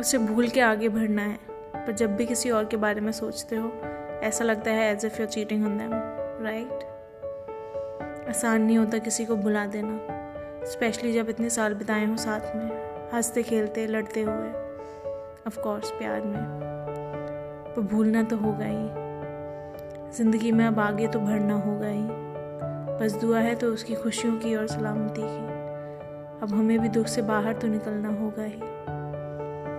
उसे भूल के आगे बढ़ना है। पर जब भी किसी और के बारे में सोचते हो, ऐसा लगता है as if you're cheating on them right आसान नहीं होता किसी को भुला देना स्पेशली जब इतने साल बिताए हों साथ में, हँसते खेलते, लड़ते हुए ऑफ़ कोर्स प्यार में। पर भूलना तो होगा ही। ज़िंदगी में अब आगे तो बढ़ना होगा ही। बस दुआ है तो उसकी खुशियों की और सलामती की। अब हमें भी दुख से बाहर तो निकलना होगा ही।